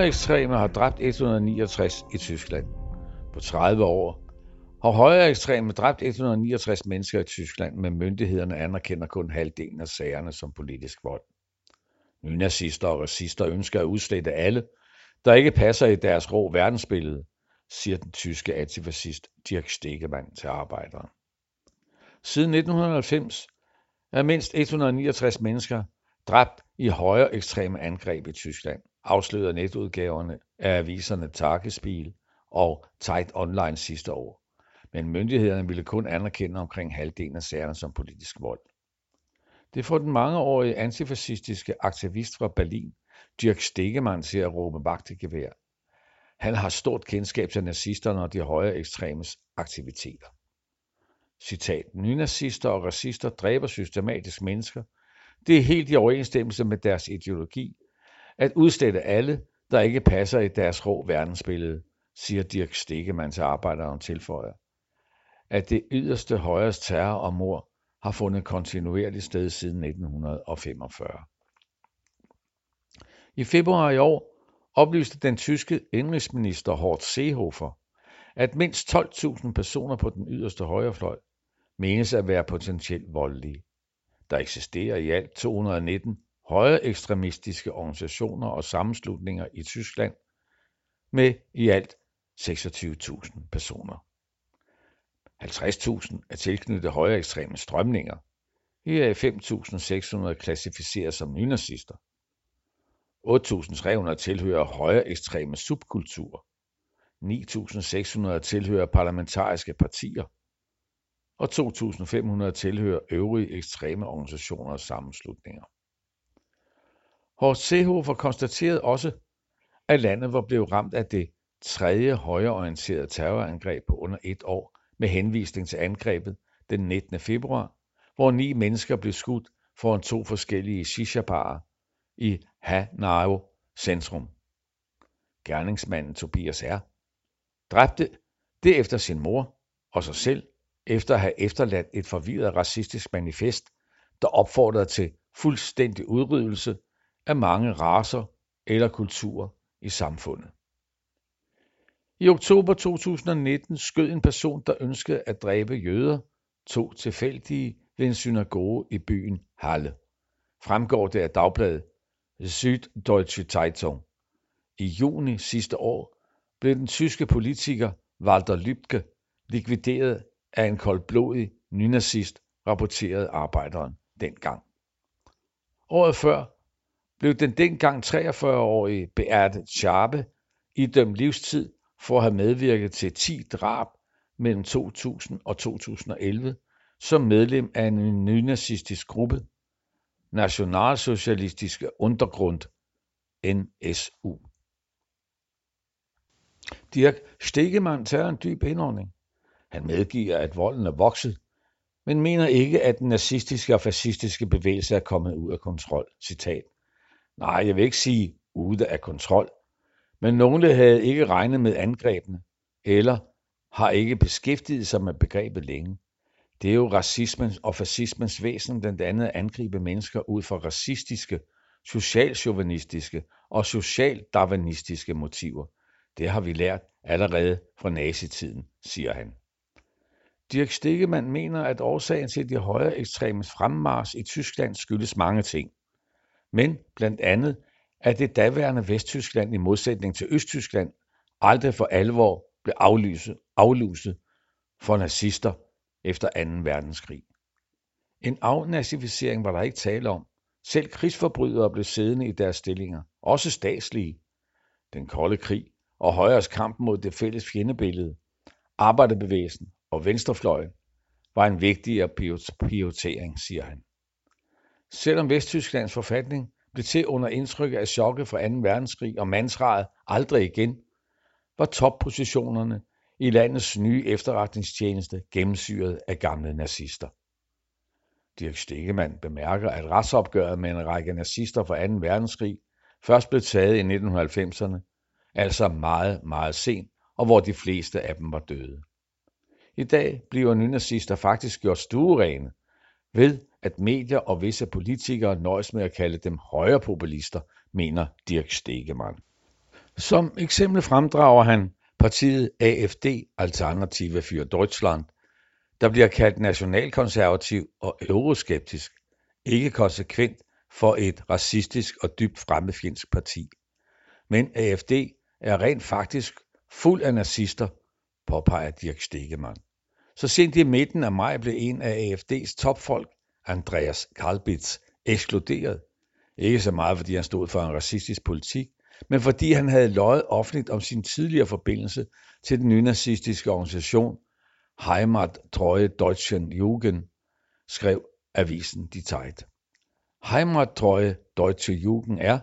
Højreekstreme har dræbt 169 i Tyskland. På 30 år har højreekstreme dræbt 169 mennesker i Tyskland, men myndighederne anerkender kun halvdelen af sagerne som politisk vold. Nynazister og racister ønsker at udslette alle, der ikke passer i deres rå verdensbillede, siger den tyske antifascist Dirk Stegemann til arbejderen. Siden 1990 er mindst 169 mennesker dræbt i højere ekstreme angreb i Tyskland, afslørede netudgaverne af aviserne Tagesspiel og Zeit Online sidste år. Men myndighederne ville kun anerkende omkring halvdelen af sagerne som politisk vold. Det får den mangeårige antifascistiske aktivist fra Berlin, Dirk Stegemann, til at råbe vagt i gevær. Han har stort kendskab til nazisterne og de højere ekstremes aktiviteter. Citat. Nynazister og racister dræber systematisk mennesker. Det er helt i overensstemmelse med deres ideologi. At udstille alle, der ikke passer i deres rå verdensbillede, siger Dirk Stegemann til arbejderen tilføjer. At det yderste højres terror og mor har fundet kontinuerligt sted siden 1945. I februar i år oplyste den tyske indrigsminister Horst Seehofer, at mindst 12.000 personer på den yderste højrefløj menes at være potentielt voldelige. Der eksisterer i alt 219 højre ekstremistiske organisationer og sammenslutninger i Tyskland med i alt 26.000 personer. 50.000 er tilknyttet højre ekstreme strømninger. Her er 5.600 klassificeret som nynazister. 8.300 tilhører højre ekstreme subkulturer. 9.600 tilhører parlamentariske partier og 2.500 tilhører øvrige ekstreme organisationer og sammenslutninger. Horst Seehofer konstaterede også, at landet var blevet ramt af det tredje højreorienterede terrorangreb på under et år med henvisning til angrebet den 19. februar, hvor ni mennesker blev skudt foran to forskellige shisha i Hanau centrum. Gerningsmanden Tobias R. dræbte derefter sin mor og sig selv efter at have efterladt et forvirret racistisk manifest, der opfordrede til fuldstændig udryddelse af mange racer eller kulturer i samfundet. I oktober 2019 skød en person, der ønskede at dræbe jøder, to tilfældige ved en synagoge i byen Halle. Fremgår det af dagbladet Süddeutsche Zeitung. I juni sidste år blev den tyske politiker Walter Lübcke likvideret af en koldblodig nynazist, rapporterede arbejderen dengang. Året før blev den dengang 43-årige Beate Schabe idømt livstid for at have medvirket til 10 drab mellem 2000 og 2011 som medlem af en nynazistisk gruppe, Nationalsocialistiske Untergrund, NSU. Dirk Stegemann tager en dyb indånding. Han medgiver, at volden er vokset, men mener ikke, at den nazistiske og fascistiske bevægelse er kommet ud af kontrol. Citat. Nej, jeg vil ikke sige ude af kontrol, men nogle havde ikke regnet med angrebene, eller har ikke beskæftiget sig med begrebet længe. Det er jo racismens og fascismens væsen blandt andet at angribe mennesker ud fra racistiske, socialchauvinistiske og socialdarwinistiske motiver. Det har vi lært allerede fra nazitiden, siger han. Dirk Stegemann mener, at årsagen til de højere ekstremes fremmars i Tyskland skyldes mange ting. Men blandt andet, at det daværende Vesttyskland i modsætning til Østtyskland aldrig for alvor blev aflyset, aflyset for nazister efter 2. verdenskrig. En afnazificering var der ikke tale om. Selv krigsforbrydere blev siddende i deres stillinger, også statslige. Den kolde krig og højres kamp mod det fælles fjendebillede, arbejderbevægelsen og venstrefløjen var en vigtigere prioritering, siger han. Selvom Vesttysklands forfatning blev til under indtryk af chokket fra 2. verdenskrig og mandsraget aldrig igen, var toppositionerne i landets nye efterretningstjeneste gennemsyret af gamle nazister. Dirk Stegemann bemærker, at retsopgøret med en række nazister fra 2. verdenskrig først blev taget i 1990'erne, altså meget, meget sent, og hvor de fleste af dem var døde. I dag bliver nynazister faktisk gjort stuerene ved, at medier og visse politikere nøjes med at kalde dem højrepopulister, mener Dirk Stegemann. Som eksempel fremdrager han partiet AfD Alternative für Deutschland der bliver kaldt nationalkonservativ og euroskeptisk ikke konsekvent for et racistisk og dybt fremmedfjendsk parti men AfD er rent faktisk fuld af nazister påpeger Dirk Stegemann så sent i midten af maj blev en af AfDs topfolk Andreas Kalbitz ekskluderet. Ikke så meget fordi han stod for en racistisk politik men fordi han havde løjet offentligt om sin tidligere forbindelse til den nynazistiske organisation Heimattreue Deutschen Jugend skrev avisen Die Zeit. Heimattreue Deutsche Jugend er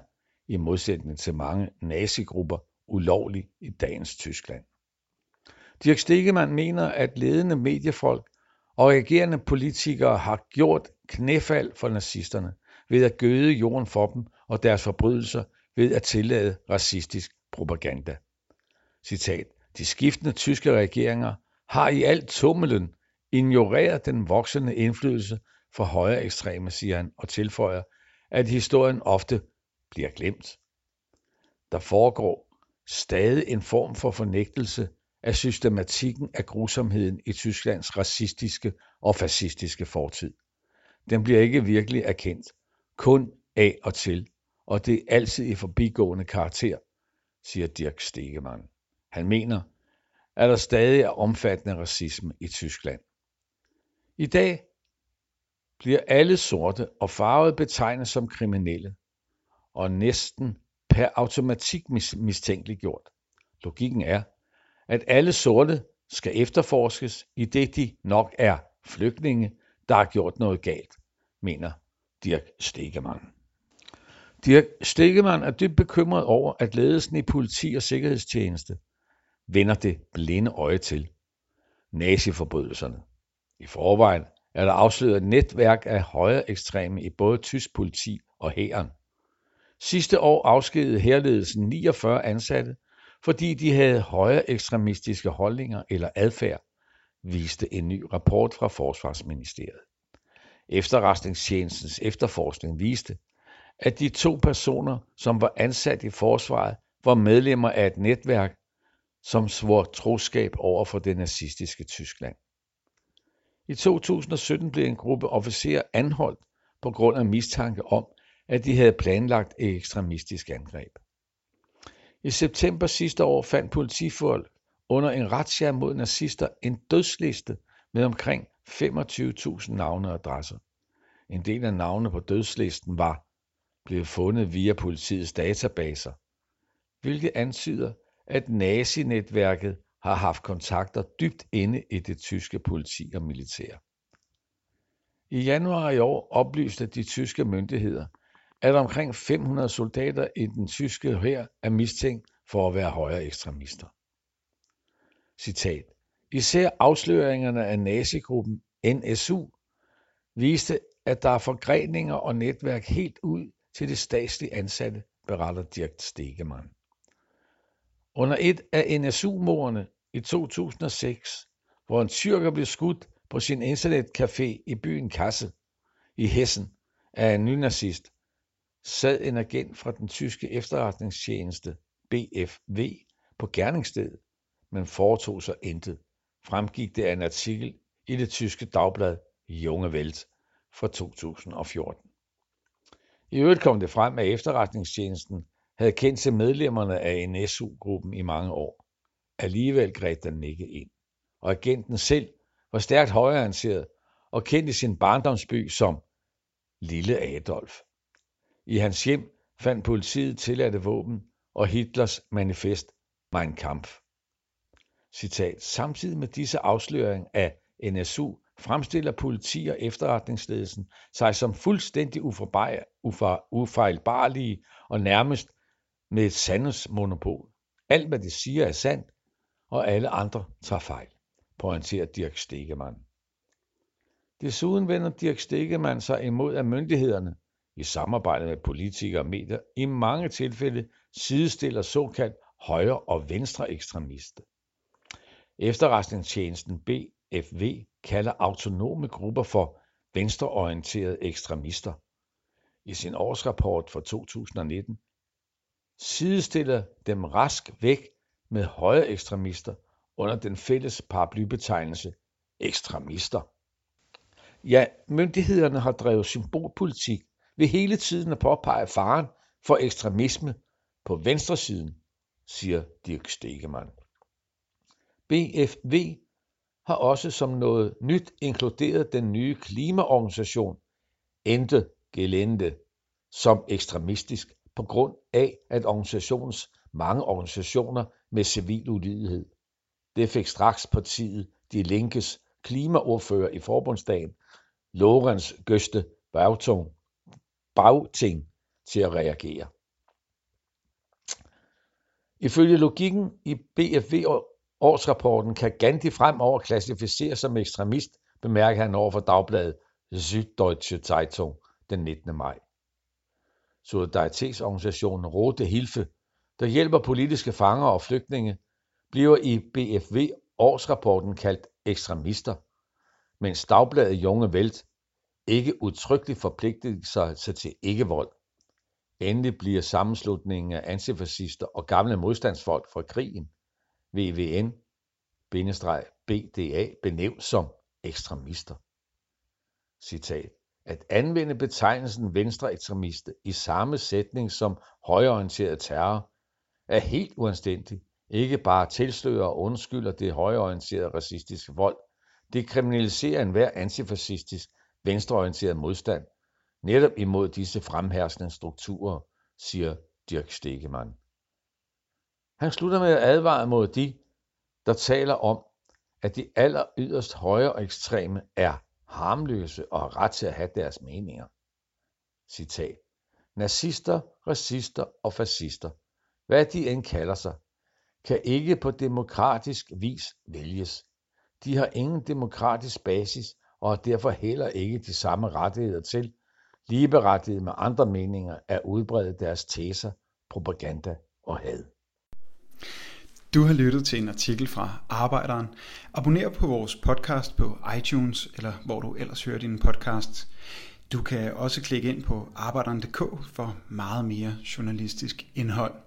i modsætning til mange nazigrupper ulovlig i dagens Tyskland. Dirk Stegemann mener at ledende mediefolk og regerende politikere har gjort knæfald for nazisterne ved at gøde jorden for dem og deres forbrydelser ved at tillade racistisk propaganda. Citat de skiftende tyske regeringer har i alt tummelen ignoreret den voksende indflydelse fra højreekstreme siger han og tilføjer at historien ofte bliver glemt. Der foregår stadig en form for fornægtelse af systematikken af grusomheden i Tysklands racistiske og fascistiske fortid. Den bliver ikke virkelig erkendt kun af og til og det er altid i forbigående karakter siger Dirk Stegemann. Han mener at der stadig er omfattende racisme i Tyskland. I dag bliver alle sorte og farvede betegnet som kriminelle og næsten per automatik mistænkeliggjort. Logikken er at alle sorte skal efterforskes idet de nok er flygtninge der har gjort noget galt mener Dirk Stegemann. Dirk Stegemann er dybt bekymret over at ledelsen i politi og sikkerhedstjeneste vender det blinde øje til naziforbrydelserne. I forvejen er der afsløret et netværk af højreekstreme i både tysk politi og hæren. Sidste år afskedede herledelsen 49 ansatte fordi de havde højreekstremistiske holdninger eller adfærd viste en ny rapport fra forsvarsministeriet. Efterretningstjenestens efterforskning viste at de to personer som var ansat i forsvaret var medlemmer af et netværk som svor troskab over for det nazistiske Tyskland. I 2017 blev en gruppe officerer anholdt på grund af mistanke om at de havde planlagt et ekstremistisk angreb i september sidste år fandt politifolk under en razzia mod nazister en dødsliste med omkring 25.000 navne og adresser. En del af navnene på dødslisten var blevet fundet via politiets databaser hvilket antyder at nazinetværket har haft kontakter dybt inde i det tyske politi og militær. I januar i år oplyste de tyske myndigheder at omkring 500 soldater i den tyske hær er mistænkt for at være højreekstremister. Citat. Især afsløringerne af nazigruppen NSU viste at der er forgreninger og netværk helt ud til det statsligt ansatte beretter Dirk Stegemann. Under et af NSU-mordene i 2006 hvor en tyrker blev skudt på sin internetcafé i byen Kassel i Hessen af en nynazist sad en agent fra den tyske efterretningstjeneste BFV på gerningsstedet men foretog sig intet. Fremgik det af en artikel i det tyske dagblad Junge Welt fra 2014 i øvrigt kom det frem at efterretningstjenesten havde kendt til medlemmerne af NSU-gruppen i mange år. Alligevel greb den ikke ind. Og agenten selv var stærkt højreorienteret og kendt i sin barndomsby som Lille Adolf i hans hjem fandt politiet tilladte våben og Hitlers manifest Mein Kampf. Citat Samtidig med disse afsløringer af NSU fremstiller politi og efterretningsledelsen sig som fuldstændig ufejlbarlige og nærmest med et sandhedsmonopol. Alt hvad de siger er sandt og alle andre tager fejl pointerer Dirk Stegemann. Desuden vender Dirk Stegemann sig imod at myndighederne i samarbejde med politikere og medier i mange tilfælde sidestiller såkaldt højre- og venstreekstremister efterretningstjenesten BFV kalder autonome grupper for venstreorienterede ekstremister i sin årsrapport for 2019 sidestiller dem rask væk med højre ekstremister under den fælles paraplybetegnelse ekstremister. Ja, myndighederne har drevet symbolpolitik ved hele tiden at påpege faren for ekstremisme på venstresiden, siger Dirk Stegemann. BFV har også som noget nyt inkluderet den nye klimaorganisation Ente Gelente som ekstremistisk på grund af at organisationens mange organisationer med civil ulydighed. Det fik straks partiet De Linkes klimaordfører i forbundsdagen, Lorenz Göste bagting til at reagere. Ifølge logikken i BFV årsrapporten kan Gandhi fremover klassificeres som ekstremist, bemærker han over for dagbladet Süddeutsche Zeitung den 19. maj. Solidaritetsorganisationen Rote Hilfe, der hjælper politiske fanger og flygtninge, bliver i BFV årsrapporten kaldt ekstremister, mens dagbladet Junge Welt ikke udtrykkeligt forpligtet sig til ikke-vold. Endelig bliver sammenslutningen af antifascister og gamle modstandsfolk fra krigen, VVN-BDA, benævnt som ekstremister. Citat. At anvende betegnelsen venstreekstremiste i samme sætning som højreorienteret terror er helt uanstændigt, ikke bare tilslører og undskylder det højreorienterede racistiske vold, det kriminaliserer enhver antifascistisk venstreorienteret modstand netop imod disse fremherskende strukturer, siger Dirk Stegemann. Han slutter med at advare mod de, der taler om, at de aller yderst højre ekstreme er harmløse og har ret til at have deres meninger. Citat. Nazister, racister og fascister, hvad de end kalder sig, kan ikke på demokratisk vis vælges. De har ingen demokratisk basis og har derfor heller ikke de samme rettigheder til, ligeberettiget med andre meninger, at udbrede deres teser, propaganda og had. Du har lyttet til en artikel fra Arbejderen. Abonner på vores podcast på iTunes, eller hvor du ellers hører din podcast. Du kan også klikke ind på arbejderen.dk for meget mere journalistisk indhold.